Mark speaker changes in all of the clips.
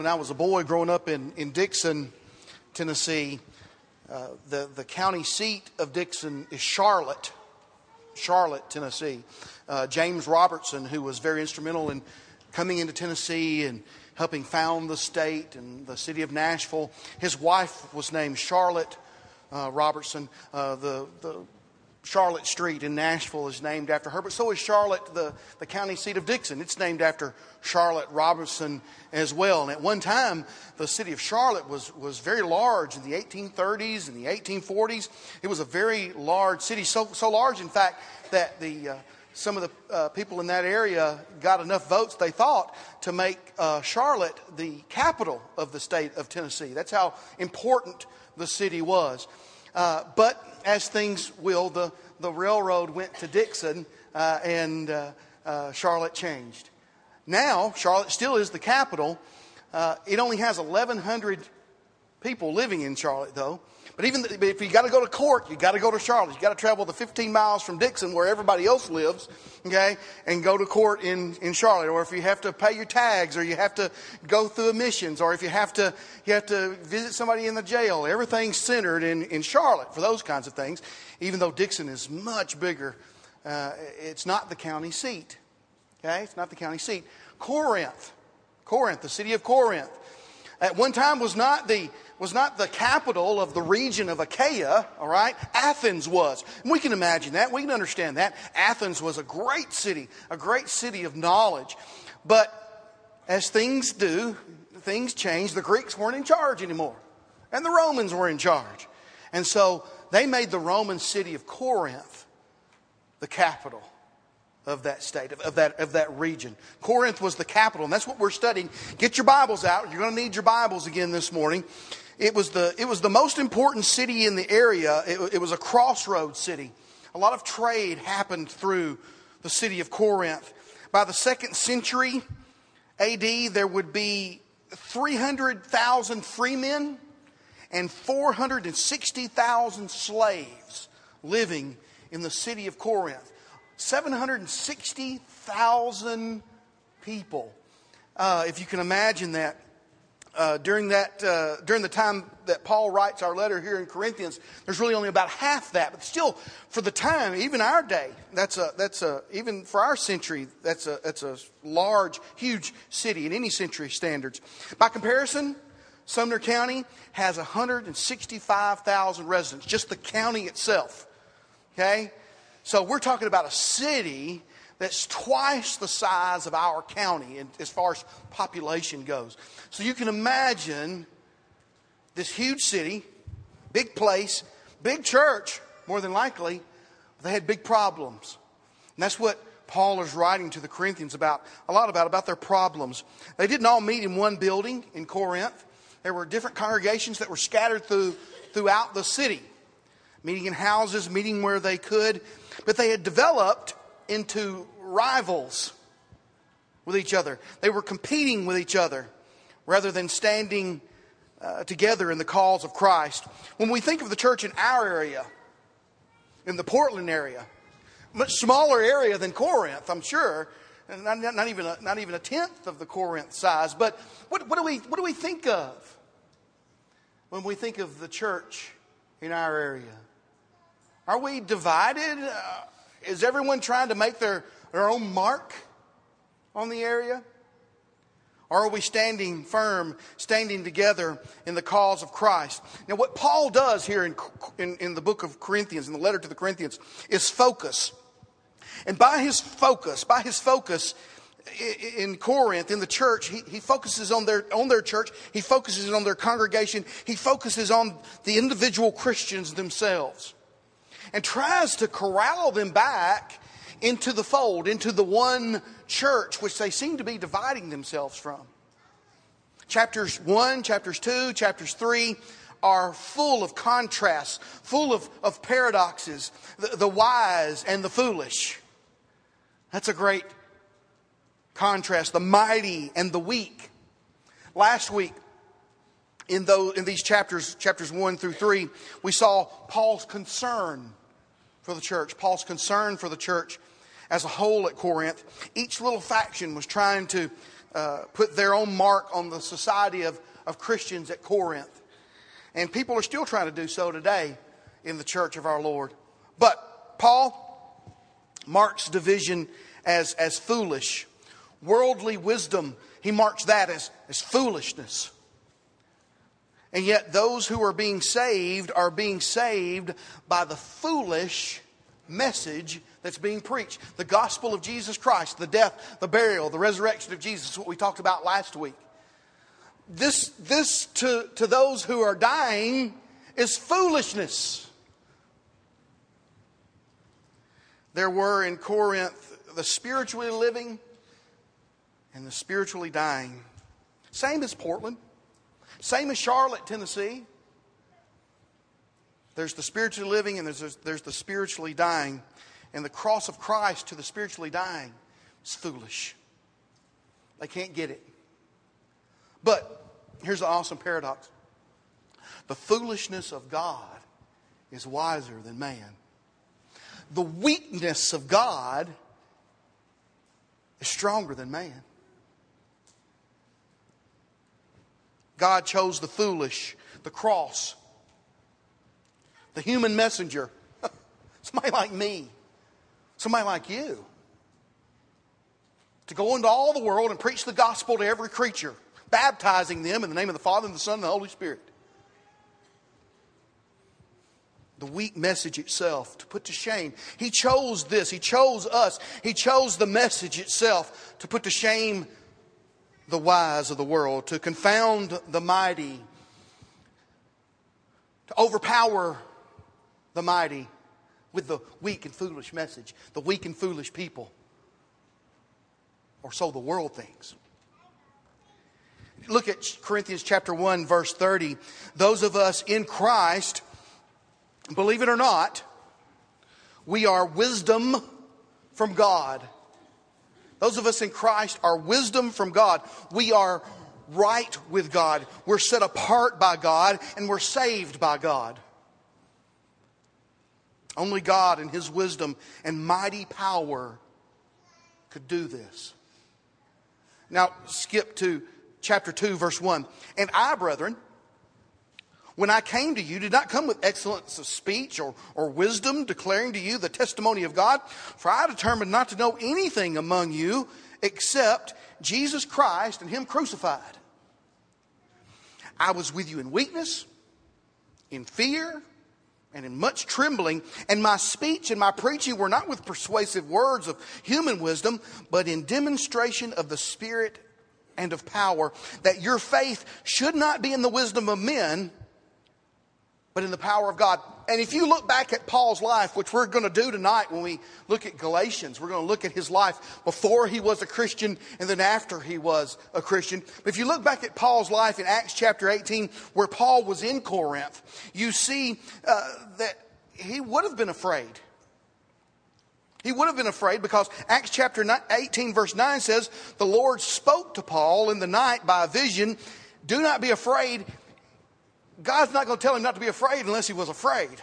Speaker 1: when I was a boy growing up in, in Dickson, Tennessee, uh, the, the county seat of Dickson is Charlotte, Charlotte, Tennessee. Uh, James Robertson, who was very instrumental in coming into Tennessee and helping found the state and the city of Nashville, his wife was named Charlotte uh, Robertson. Uh, the, the Charlotte Street in Nashville is named after her, but so is Charlotte, the, the county seat of Dickson. It's named after Charlotte Robinson as well. And at one time, the city of Charlotte was, was very large in the 1830s and the 1840s. It was a very large city, so, so large, in fact, that the, uh, some of the uh, people in that area got enough votes, they thought, to make uh, Charlotte the capital of the state of Tennessee. That's how important the city was. Uh, but as things will, the, the railroad went to Dickson uh, and uh, uh, Charlotte changed. Now, Charlotte still is the capital. Uh, it only has 1,100 people living in Charlotte, though. But even if you got to go to court, you got to go to Charlotte. You got to travel the 15 miles from Dickson, where everybody else lives, okay, and go to court in, in Charlotte. Or if you have to pay your tags, or you have to go through admissions, or if you have to you have to visit somebody in the jail, everything's centered in, in Charlotte for those kinds of things. Even though Dickson is much bigger, uh, it's not the county seat. Okay, it's not the county seat. Corinth, Corinth, the city of Corinth, at one time was not the was not the capital of the region of Achaia, all right? Athens was. And we can imagine that. We can understand that. Athens was a great city, a great city of knowledge. But as things do, things change. The Greeks weren't in charge anymore, and the Romans were in charge. And so they made the Roman city of Corinth the capital of that state, of, of, that, of that region. Corinth was the capital, and that's what we're studying. Get your Bibles out. You're going to need your Bibles again this morning. It was the, it was the most important city in the area. It, it was a crossroads city. A lot of trade happened through the city of Corinth. By the second century AD, there would be 300,000 freemen and 460,000 slaves living in the city of Corinth. 760,000 people. Uh, if you can imagine that uh, during that uh, during the time that Paul writes our letter here in Corinthians, there's really only about half that. But still, for the time, even our day, that's a that's a even for our century, that's a that's a large, huge city in any century standards. By comparison, Sumner County has 165,000 residents, just the county itself. Okay, so we're talking about a city that's twice the size of our county as far as population goes. So you can imagine this huge city, big place, big church, more than likely, they had big problems. And that's what Paul is writing to the Corinthians about, a lot about, about their problems. They didn't all meet in one building in Corinth. There were different congregations that were scattered through, throughout the city, meeting in houses, meeting where they could. But they had developed into rivals with each other. They were competing with each other rather than standing uh, together in the cause of Christ. When we think of the church in our area, in the Portland area, much smaller area than Corinth, I'm sure, and not, not, even, a, not even a tenth of the Corinth size. But what, what, do we, what do we think of when we think of the church in our area? Are we divided? Uh, is everyone trying to make their, their own mark on the area? Or are we standing firm, standing together in the cause of Christ? Now, what Paul does here in, in, in, the book of Corinthians, in the letter to the Corinthians, is focus. And by his focus, by his focus in Corinth, in the church, he, he focuses on their, on their church, he focuses on their congregation, he focuses on the individual Christians themselves and tries to corral them back into the fold, into the one church which they seem to be dividing themselves from. Chapters 1, chapters 2, chapters 3 are full of contrasts, full of, of paradoxes, the, the wise and the foolish. That's a great contrast, the mighty and the weak. Last week, in, those, in these chapters, chapters 1 through 3, we saw Paul's concern for the church, Paul's concern for the church as a whole at Corinth. Each little faction was trying to, uh, put their own mark on the society of, of Christians at Corinth. And people are still trying to do so today in the church of our Lord. But Paul marks division as, as foolish. Worldly wisdom, he marks that as, as foolishness. And yet, those who are being saved are being saved by the foolish message that's being preached. The gospel of Jesus Christ, the death, the burial, the resurrection of Jesus, what we talked about last week. This, this to, to those who are dying is foolishness. There were in Corinth the spiritually living and the spiritually dying. Same as Portland, same as Charlotte, Tennessee. There's the spiritually living and there's, there's the spiritually dying. And the cross of Christ to the spiritually dying is foolish. They can't get it. But here's the awesome paradox the foolishness of God is wiser than man the weakness of God is stronger than man. God chose the foolish, the cross, the human messenger, somebody like me, somebody like you, to go into all the world and preach the gospel to every creature, baptizing them in the name of the Father and the Son and the Holy Spirit the weak message itself to put to shame. He chose this. He chose us. He chose the message itself to put to shame the wise of the world, to confound the mighty, to overpower the mighty with the weak and foolish message, the weak and foolish people. Or so the world thinks. Look at Corinthians chapter 1 verse 30. Those of us in Christ believe it or not, we are wisdom from God. Those of us in Christ are wisdom from God. We are right with God. We're set apart by God and we're saved by God. Only God in His wisdom and mighty power could do this. Now, skip to chapter 2, verse 1. And I, brethren, when I came to you, did not come with excellence of speech or, or wisdom, declaring to you the testimony of God. For I determined not to know anything among you except Jesus Christ and Him crucified. I was with you in weakness, in fear, and in much trembling, and my speech and my preaching were not with persuasive words of human wisdom, but in demonstration of the Spirit and of power, that your faith should not be in the wisdom of men but in the power of God. And if you look back at Paul's life, which we're going to do tonight when we look at Galatians, we're going to look at his life before he was a Christian and then after he was a Christian. But if you look back at Paul's life in Acts chapter 18, where Paul was in Corinth, you see uh, that he would have been afraid. He would have been afraid because Acts chapter 18, verse 9 says, The Lord spoke to Paul in the night by a vision. Do not be afraid. God's not going to tell him not to be afraid unless he was afraid.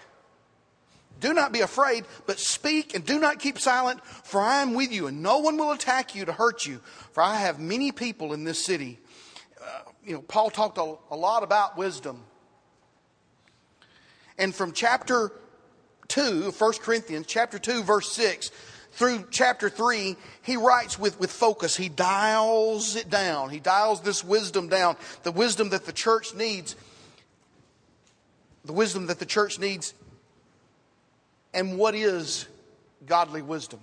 Speaker 1: Do not be afraid, but speak and do not keep silent, for I am with you, and no one will attack you to hurt you, for I have many people in this city. Uh, you know, Paul talked a, a lot about wisdom. And from chapter 2, 1 Corinthians, chapter 2, verse 6, through chapter 3, he writes with, with focus. He dials it down. He dials this wisdom down, the wisdom that the church needs the wisdom that the church needs, and what is godly wisdom.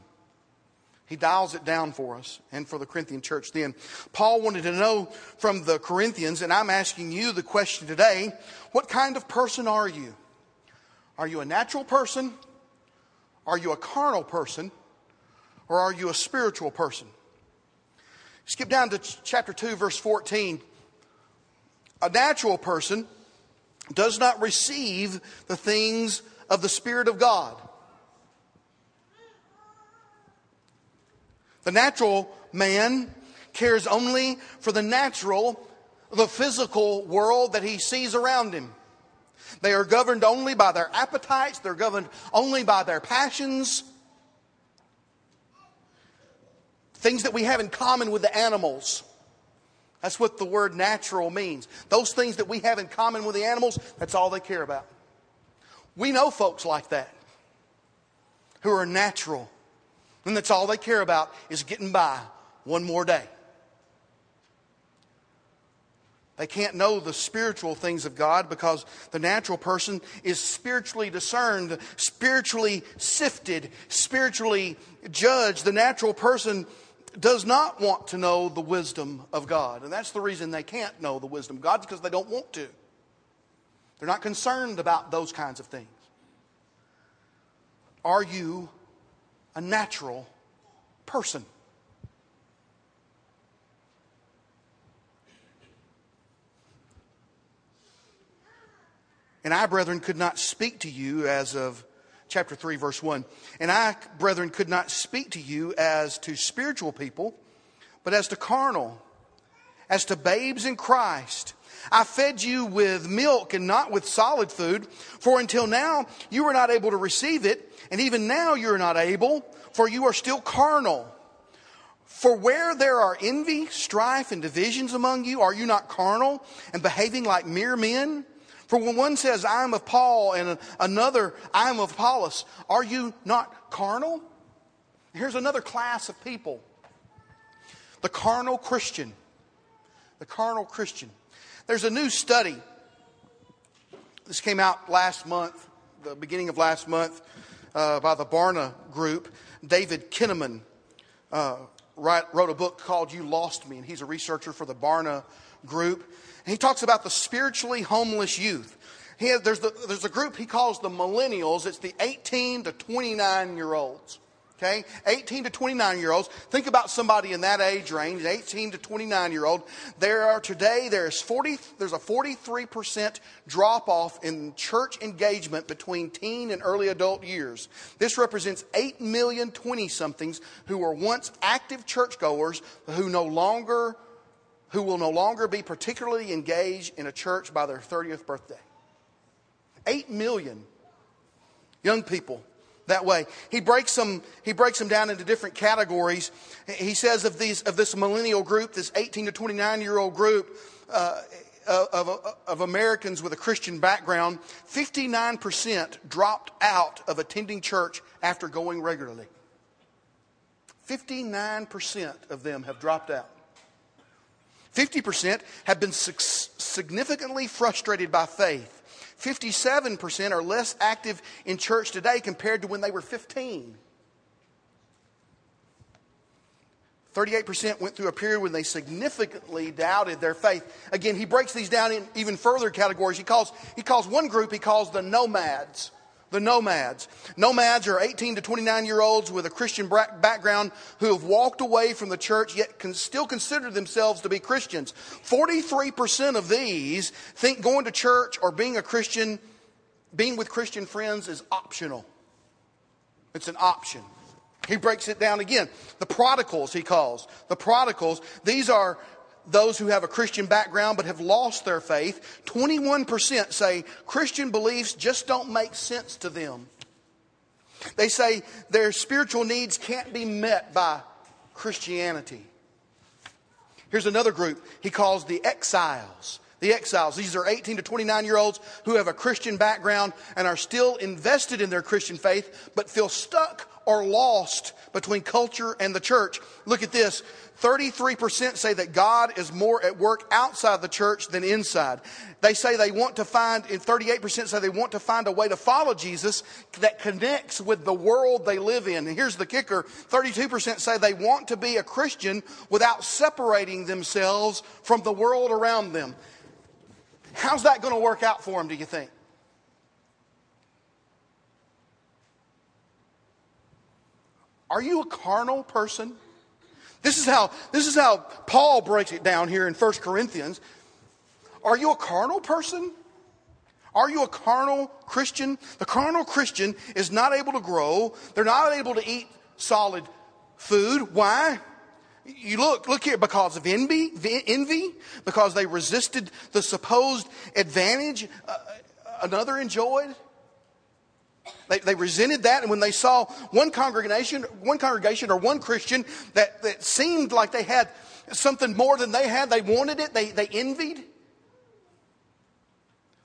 Speaker 1: He dials it down for us and for the Corinthian church then. Paul wanted to know from the Corinthians, and I'm asking you the question today what kind of person are you? Are you a natural person? Are you a carnal person? Or are you a spiritual person? Skip down to chapter 2, verse 14. A natural person does not receive the things of the Spirit of God. The natural man cares only for the natural, the physical world that he sees around him. They are governed only by their appetites, they're governed only by their passions. Things that we have in common with the animals. That's what the word natural means. Those things that we have in common with the animals, that's all they care about. We know folks like that who are natural, and that's all they care about is getting by one more day. They can't know the spiritual things of God because the natural person is spiritually discerned, spiritually sifted, spiritually judged. The natural person does not want to know the wisdom of God. And that's the reason they can't know the wisdom of God, because they don't want to. They're not concerned about those kinds of things. Are you a natural person? And I, brethren, could not speak to you as of chapter 3, verse 1. And I, brethren, could not speak to you as to spiritual people, but as to carnal, as to babes in Christ. I fed you with milk and not with solid food, for until now you were not able to receive it, and even now you are not able, for you are still carnal. For where there are envy, strife, and divisions among you, are you not carnal and behaving like mere men? For when one says, I am of Paul, and another, I am of Apollos, are you not carnal? Here's another class of people the carnal Christian. The carnal Christian. There's a new study. This came out last month, the beginning of last month, uh, by the Barna Group. David Kinnaman uh, write, wrote a book called You Lost Me, and he's a researcher for the Barna Group. He talks about the spiritually homeless youth. Has, there's, the, there's a group he calls the millennials. It's the 18 to 29 year olds. Okay? 18 to 29 year olds. Think about somebody in that age range, 18 to 29 year old. There are today, there's 40, there's a 43% drop off in church engagement between teen and early adult years. This represents 8 million 20 somethings who were once active churchgoers who no longer who will no longer be particularly engaged in a church by their 30th birthday. Eight million young people that way. He breaks them, he breaks them down into different categories. He says of, these, of this millennial group, this 18 to 29 year old group, uh, of, of Americans with a Christian background, 59% dropped out of attending church after going regularly. 59% of them have dropped out. 50% have been significantly frustrated by faith. 57% are less active in church today compared to when they were 15. 38% went through a period when they significantly doubted their faith. Again, he breaks these down in even further categories. He calls, he calls one group, he calls the nomads the nomads. Nomads are 18 to 29 year olds with a Christian background who have walked away from the church yet can still consider themselves to be Christians. 43% of these think going to church or being a Christian, being with Christian friends is optional. It's an option. He breaks it down again. The prodigals, he calls. The prodigals, these are those who have a Christian background but have lost their faith, 21% say Christian beliefs just don't make sense to them. They say their spiritual needs can't be met by Christianity. Here's another group he calls the exiles. The exiles. These are 18 to 29 year olds who have a Christian background and are still invested in their Christian faith, but feel stuck or lost between culture and the church. Look at this. 33% say that God is more at work outside the church than inside. They say they want to find, and 38% say they want to find a way to follow Jesus that connects with the world they live in. And here's the kicker 32% say they want to be a Christian without separating themselves from the world around them. How's that going to work out for them, do you think? Are you a carnal person? This is how, this is how Paul breaks it down here in 1 Corinthians. Are you a carnal person? Are you a carnal Christian? The carnal Christian is not able to grow. They're not able to eat solid food. Why? You look, look here, because of envy, envy, because they resisted the supposed advantage uh, another enjoyed. They, they resented that, and when they saw one congregation, one congregation or one Christian that, that seemed like they had something more than they had, they wanted it, they, they envied.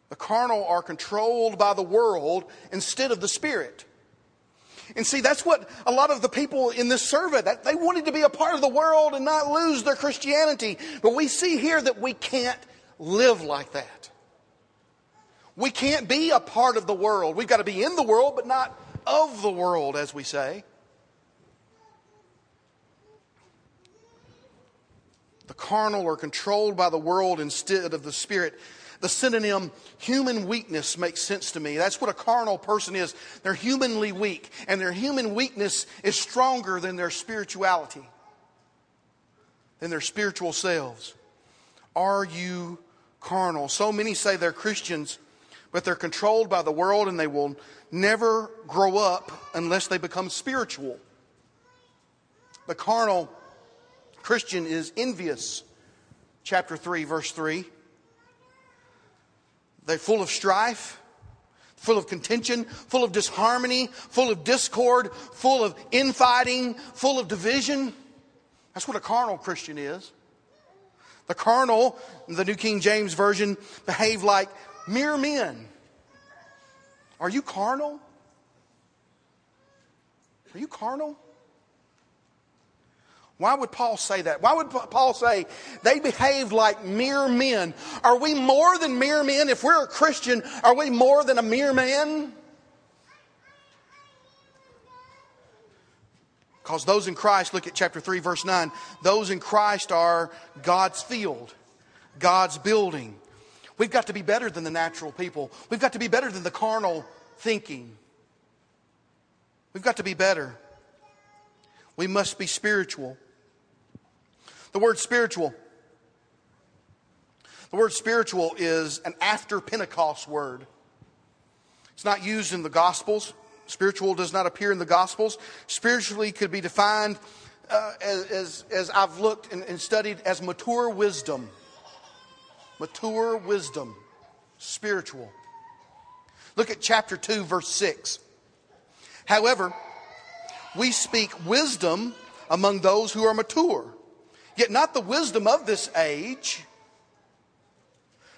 Speaker 1: The carnal are controlled by the world instead of the spirit. And see, that's what a lot of the people in this survey, that they wanted to be a part of the world and not lose their Christianity. But we see here that we can't live like that. We can't be a part of the world. We've got to be in the world, but not of the world, as we say. The carnal are controlled by the world instead of the spirit. The synonym human weakness makes sense to me. That's what a carnal person is. They're humanly weak, and their human weakness is stronger than their spirituality, than their spiritual selves. Are you carnal? So many say they're Christians, but they're controlled by the world and they will never grow up unless they become spiritual. The carnal Christian is envious. Chapter 3, verse 3. They're full of strife, full of contention, full of disharmony, full of discord, full of infighting, full of division. That's what a carnal Christian is. The carnal, the New King James Version, behave like mere men. Are you carnal? Are you carnal? Why would Paul say that? Why would Paul say they behaved like mere men? Are we more than mere men? If we're a Christian, are we more than a mere man? Because those in Christ, look at chapter 3, verse 9, those in Christ are God's field, God's building. We've got to be better than the natural people. We've got to be better than the carnal thinking. We've got to be better. We must be spiritual. The word spiritual. The word spiritual is an after Pentecost word. It's not used in the Gospels. Spiritual does not appear in the Gospels. Spiritually could be defined uh, as, as, as, I've looked and, and studied as mature wisdom. Mature wisdom. Spiritual. Look at chapter 2, verse 6. However, we speak wisdom among those who are mature Yet not the wisdom of this age,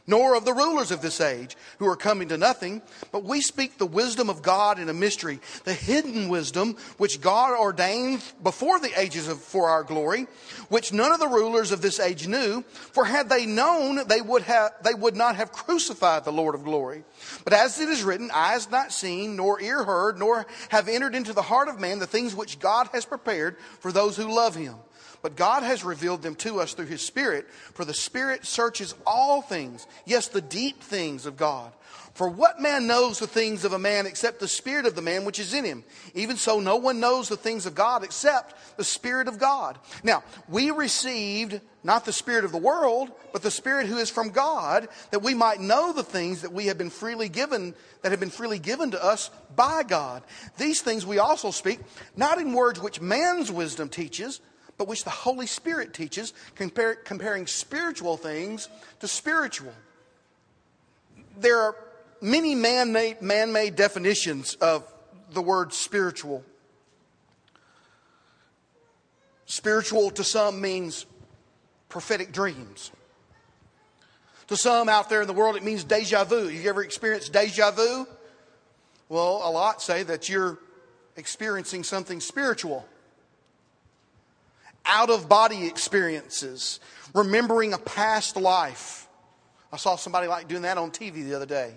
Speaker 1: nor of the rulers of this age who are coming to nothing, but we speak the wisdom of God in a mystery, the hidden wisdom which God ordained before the ages of, for our glory, which none of the rulers of this age knew, for had they known, they would have, they would not have crucified the Lord of glory. But as it is written, eyes not seen, nor ear heard, nor have entered into the heart of man the things which God has prepared for those who love him. But God has revealed them to us through His Spirit, for the Spirit searches all things, yes, the deep things of God. For what man knows the things of a man except the Spirit of the man which is in him? Even so, no one knows the things of God except the Spirit of God. Now, we received not the Spirit of the world, but the Spirit who is from God, that we might know the things that we have been freely given, that have been freely given to us by God. These things we also speak, not in words which man's wisdom teaches, but which the Holy Spirit teaches, compare, comparing spiritual things to spiritual. There are many man made, man made definitions of the word spiritual. Spiritual to some means prophetic dreams. To some out there in the world, it means deja vu. You ever experienced deja vu? Well, a lot say that you're experiencing something spiritual out of body experiences, remembering a past life. I saw somebody like doing that on TV the other day.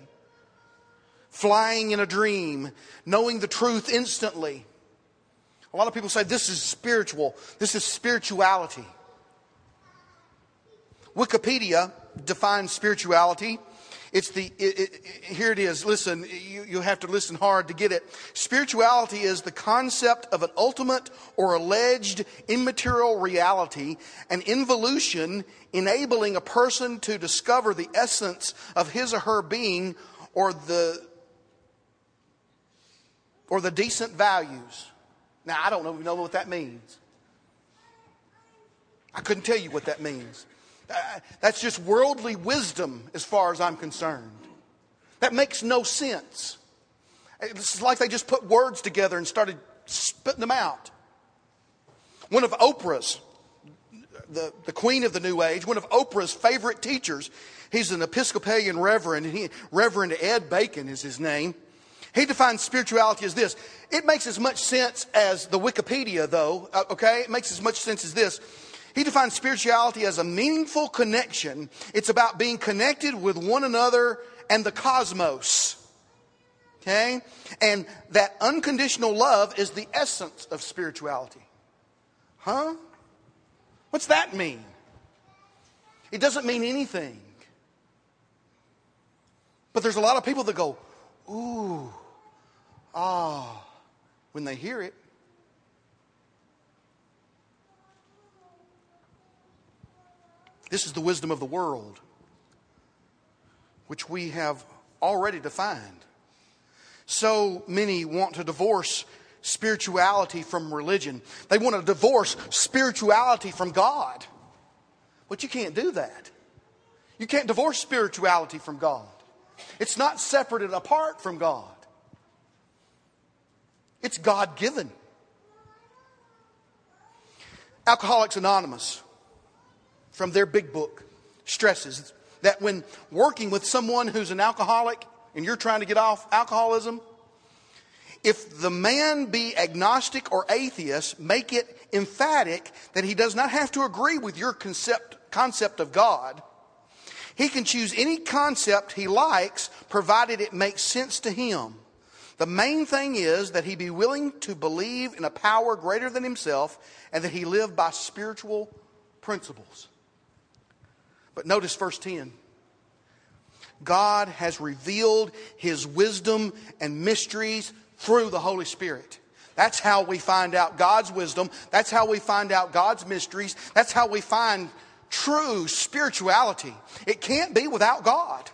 Speaker 1: Flying in a dream, knowing the truth instantly. A lot of people say this is spiritual, this is spirituality. Wikipedia defines spirituality it's the, it, it, here it is. Listen, you, you have to listen hard to get it. Spirituality is the concept of an ultimate or alleged immaterial reality, an involution enabling a person to discover the essence of his or her being or the, or the decent values. Now, I don't even know what that means. I couldn't tell you what that means. That's just worldly wisdom as far as I'm concerned. That makes no sense. It's like they just put words together and started spitting them out. One of Oprah's, the, the queen of the New Age, one of Oprah's favorite teachers, he's an Episcopalian reverend, and he, Reverend Ed Bacon is his name. He defines spirituality as this. It makes as much sense as the Wikipedia, though, uh, okay? It makes as much sense as this. He defines spirituality as a meaningful connection. It's about being connected with one another and the cosmos. Okay? And that unconditional love is the essence of spirituality. Huh? What's that mean? It doesn't mean anything. But there's a lot of people that go, ooh, ah, when they hear it. This is the wisdom of the world, which we have already defined. So many want to divorce spirituality from religion. They want to divorce spirituality from God. But you can't do that. You can't divorce spirituality from God. It's not separate and apart from God. It's God given. Alcoholics Anonymous, from their big book, stresses that when working with someone who's an alcoholic and you're trying to get off alcoholism, if the man be agnostic or atheist, make it emphatic that he does not have to agree with your concept, concept of God. He can choose any concept he likes, provided it makes sense to him. The main thing is that he be willing to believe in a power greater than himself and that he live by spiritual principles. But notice verse 10. God has revealed his wisdom and mysteries through the Holy Spirit. That's how we find out God's wisdom. That's how we find out God's mysteries. That's how we find true spirituality. It can't be without God.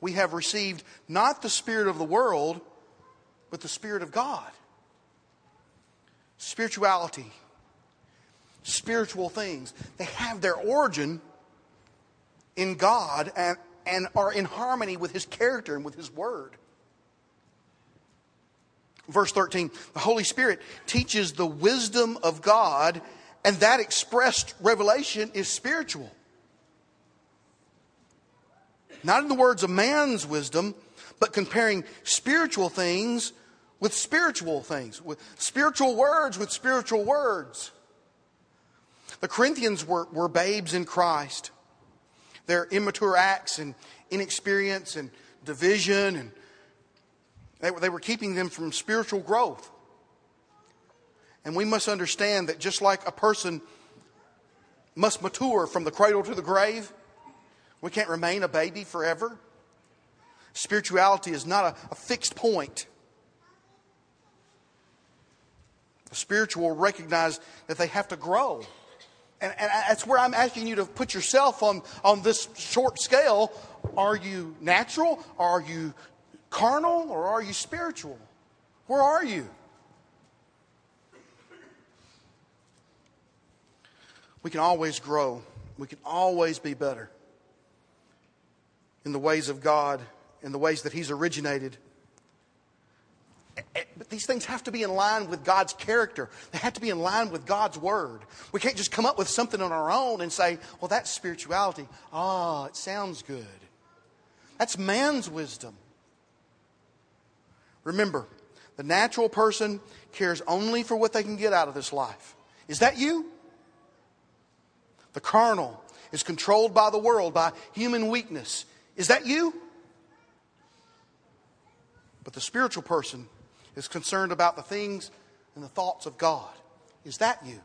Speaker 1: we have received not the Spirit of the world, but the Spirit of God. Spirituality, spiritual things, they have their origin in God and, and are in harmony with His character and with His Word. Verse 13 the Holy Spirit teaches the wisdom of God, and that expressed revelation is spiritual. Not in the words of man's wisdom, but comparing spiritual things with spiritual things, with spiritual words with spiritual words. The Corinthians were, were babes in Christ. Their immature acts and inexperience and division, and they were, they were keeping them from spiritual growth. And we must understand that just like a person must mature from the cradle to the grave, we can't remain a baby forever. Spirituality is not a, a fixed point. The spiritual recognize that they have to grow. And, and, that's where I'm asking you to put yourself on, on this short scale. Are you natural? Are you carnal? Or are you spiritual? Where are you? We can always grow, we can always be better in the ways of God, in the ways that He's originated. But these things have to be in line with God's character. They have to be in line with God's word. We can't just come up with something on our own and say, well, that's spirituality. Ah, oh, it sounds good. That's man's wisdom. Remember, the natural person cares only for what they can get out of this life. Is that you? The carnal is controlled by the world, by human weakness. Is that you? But the spiritual person is concerned about the things and the thoughts of God. Is that you?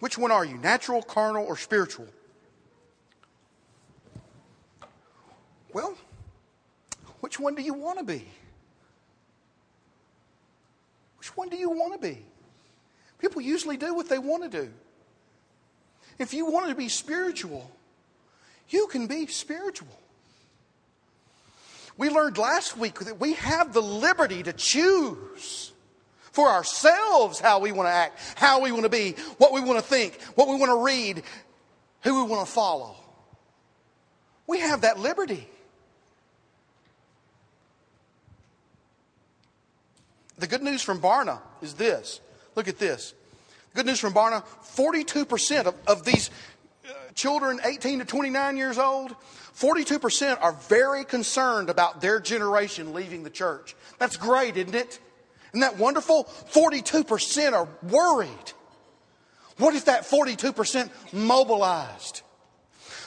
Speaker 1: Which one are you, natural, carnal, or spiritual? Well, which one do you want to be? Which one do you want to be? People usually do what they want to do. If you want to be spiritual, you can be spiritual. We learned last week that we have the liberty to choose for ourselves how we want to act, how we want to be, what we want to think, what we want to read, who we want to follow. We have that liberty. The good news from Barna is this. Look at this. Good news from Barna 42% of, of these children 18 to 29 years old, 42% are very concerned about their generation leaving the church. That's great, isn't it? Isn't that wonderful? 42% are worried. What if that 42% mobilized?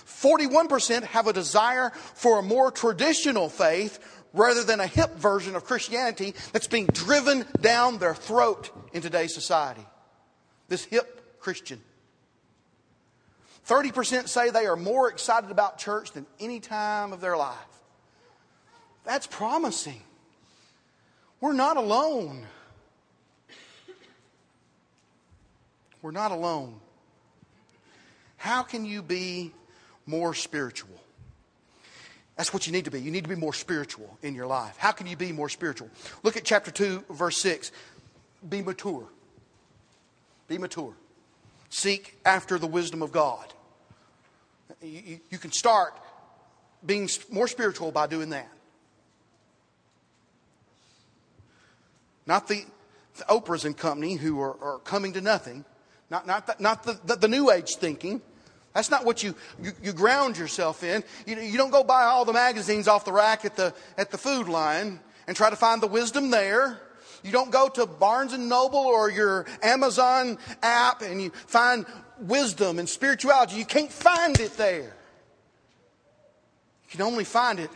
Speaker 1: 41% have a desire for a more traditional faith rather than a hip version of Christianity that's being driven down their throat in today's society. This hip Christian. 30% say they are more excited about church than any time of their life. That's promising. We're not alone. We're not alone. How can you be more spiritual? That's what you need to be. You need to be more spiritual in your life. How can you be more spiritual? Look at chapter 2, verse 6. Be mature. Be mature. Seek after the wisdom of God. You, you, can start being more spiritual by doing that. Not the, the Oprahs and company who are, are coming to nothing, not, not, the, not the, the, the New Age thinking. That's not what you, you, you, ground yourself in. You, you don't go buy all the magazines off the rack at the, at the food line and try to find the wisdom there. You don't go to Barnes and Noble or your Amazon app and you find wisdom and spirituality. You can't find it there. You can only find it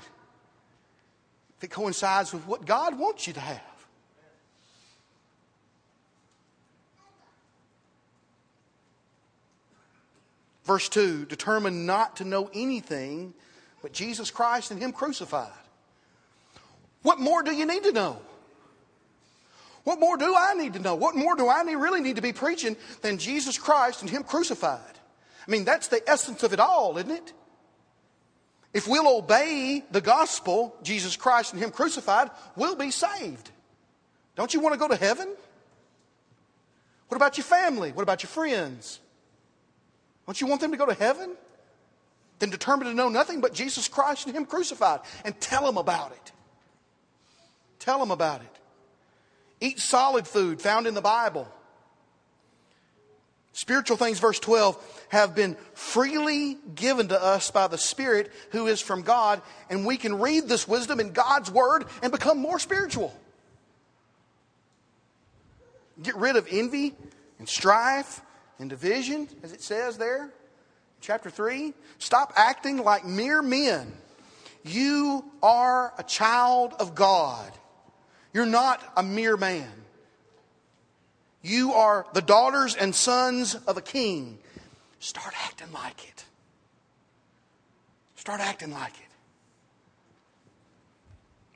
Speaker 1: if it coincides with what God wants you to have. Verse 2 determined not to know anything but Jesus Christ and Him crucified. What more do you need to know? What more do I need to know? What more do I need, really need to be preaching than Jesus Christ and Him crucified? I mean, that's the essence of it all, isn't it? If we'll obey the gospel, Jesus Christ and Him crucified, we'll be saved. Don't you want to go to heaven? What about your family? What about your friends? Don't you want them to go to heaven? Then determine to know nothing but Jesus Christ and Him crucified and tell them about it. Tell them about it. Eat solid food found in the Bible. Spiritual things, verse 12, have been freely given to us by the Spirit who is from God, and we can read this wisdom in God's Word and become more spiritual. Get rid of envy and strife and division, as it says there, chapter 3. Stop acting like mere men. You are a child of God. You're not a mere man. You are the daughters and sons of a king. Start acting like it. Start acting like it.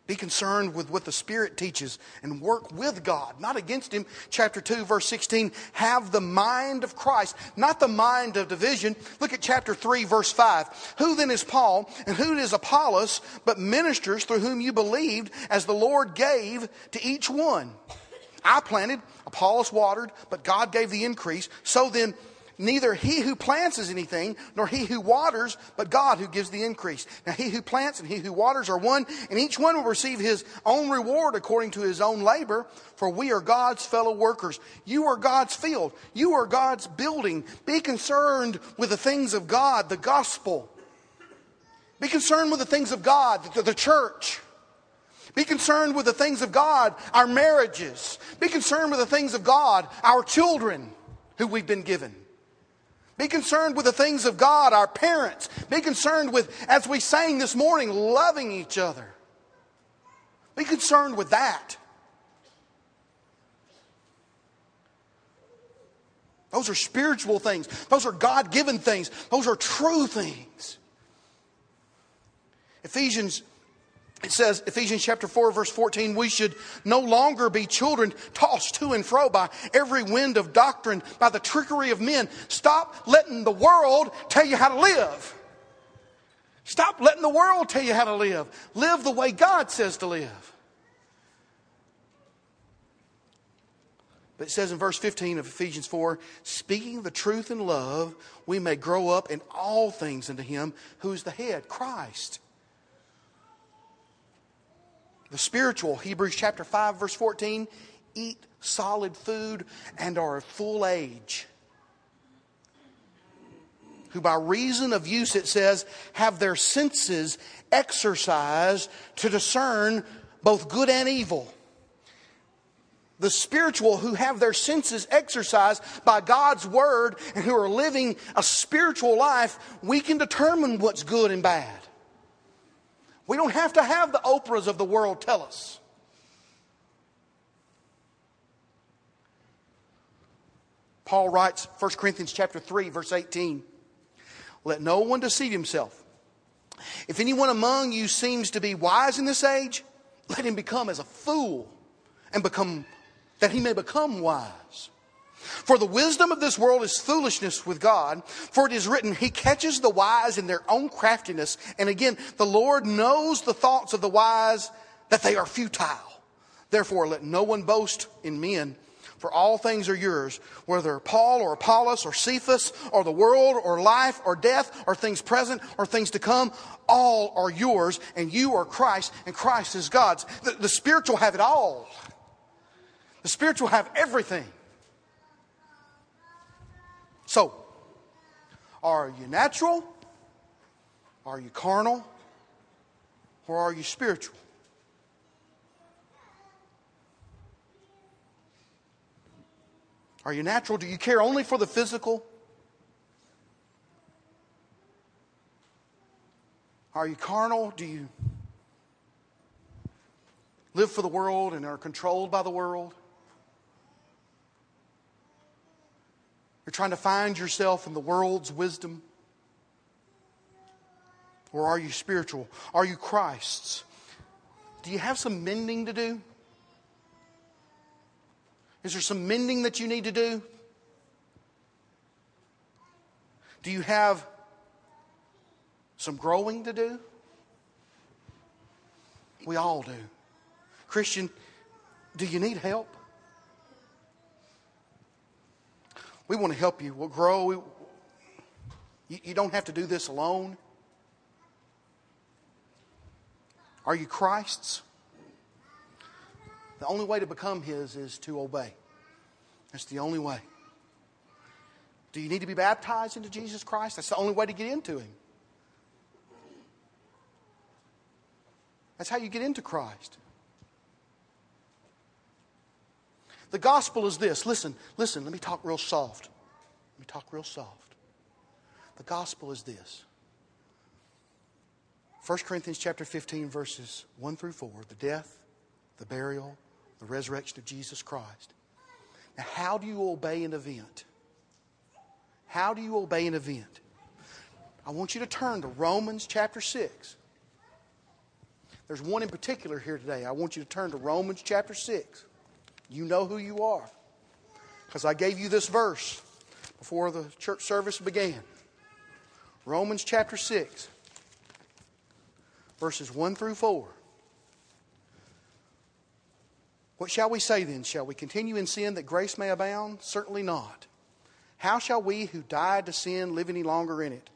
Speaker 1: Be concerned with what the Spirit teaches and work with God, not against Him. Chapter 2, verse 16 have the mind of Christ, not the mind of division. Look at chapter 3, verse 5. Who then is Paul and who is Apollos, but ministers through whom you believed, as the Lord gave to each one? I planted, Apollos watered, but God gave the increase. So then, Neither he who plants is anything, nor he who waters, but God who gives the increase. Now he who plants and he who waters are one, and each one will receive his own reward according to his own labor, for we are God's fellow workers. You are God's field. You are God's building. Be concerned with the things of God, the gospel. Be concerned with the things of God, the, the church. Be concerned with the things of God, our marriages. Be concerned with the things of God, our children who we've been given. Be concerned with the things of God, our parents. Be concerned with, as we sang this morning, loving each other. Be concerned with that. Those are spiritual things. Those are God given things. Those are true things. Ephesians it says, Ephesians chapter 4, verse 14, we should no longer be children tossed to and fro by every wind of doctrine, by the trickery of men. Stop letting the world tell you how to live. Stop letting the world tell you how to live. Live the way God says to live. But it says in verse 15 of Ephesians 4 speaking the truth in love, we may grow up in all things into Him who is the head, Christ. The spiritual, Hebrews chapter 5, verse 14, eat solid food and are of full age. Who, by reason of use, it says, have their senses exercised to discern both good and evil the spiritual who have their senses exercised by God's word and who are living a spiritual life, we can determine what's good and bad. We don't have to have the Oprahs of the world tell us. Paul writes 1 Corinthians chapter 3 verse 18 Let no one deceive himself if anyone among you seems to be wise in this age let him become as a fool and become that he may become wise. For the wisdom of this world is foolishness with God, for it is written, He catches the wise in their own craftiness. And again, the Lord knows the thoughts of the wise, that they are futile. Therefore, let no one boast in men, for all things are yours, whether Paul or Apollos or Cephas or the world or life or death or things present or things to come, all are yours, and you are Christ, and Christ is God's. The, the spiritual have it all. The spiritual have everything. So, are you natural? Are you carnal? Or are you spiritual? Are you natural? Do you care only for the physical? Are you carnal? Do you live for the world and are controlled by the world? You're trying to find yourself in the world's wisdom? Or are you spiritual? Are you Christ's? Do you have some mending to do? Is there some mending that you need to do? Do you have some growing to do? We all do. Christian, do you need help? We want to help you. We'll grow. We, you, you don't have to do this alone. Are you Christ's? The only way to become His is to obey. That's the only way. Do you need to be baptized into Jesus Christ? That's the only way to get into Him. That's how you get into Christ. The gospel is this. Listen, listen, let me talk real soft. Let me talk real soft. The gospel is this. 1 Corinthians chapter 15 verses 1 through 4, the death, the burial, the resurrection of Jesus Christ. Now, how do you obey an event? How do you obey an event? I want you to turn to Romans chapter 6. There's one in particular here today. I want you to turn to Romans chapter 6. You know who you are. Because I gave you this verse before the church service began. Romans chapter 6, verses 1 through 4. What shall we say then? Shall we continue in sin that grace may abound? Certainly not. How shall we who died to sin live any longer in it?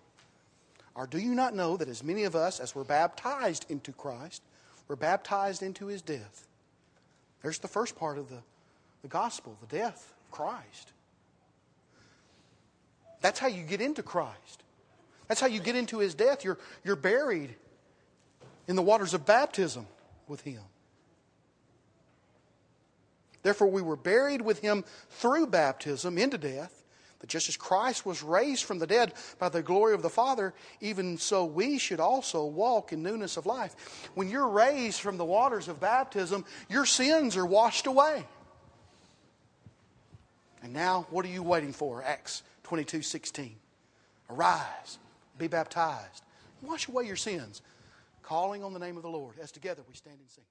Speaker 1: Or do you not know that as many of us as were baptized into Christ were baptized into his death? There's the first part of the, the gospel, the death of Christ. That's how you get into Christ. That's how you get into his death. You're, you're buried in the waters of baptism with him. Therefore, we were buried with him through baptism into death, that just as Christ was raised from the dead by the glory of the Father, even so we should also walk in newness of life. When you're raised from the waters of baptism, your sins are washed away. And now, what are you waiting for? Acts 22 16. Arise, be baptized, wash away your sins, calling on the name of the Lord, as together we stand and sing.